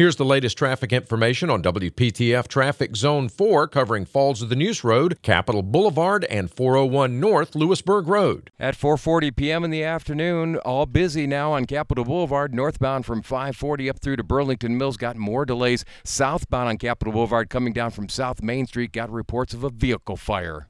Here's the latest traffic information on WPTF Traffic Zone 4 covering Falls of the Neuse Road, Capital Boulevard, and 401 North Louisburg Road. At 4:40 p.m. in the afternoon, all busy now on Capital Boulevard, northbound from 540 up through to Burlington Mills. Got more delays southbound on Capital Boulevard coming down from South Main Street. Got reports of a vehicle fire.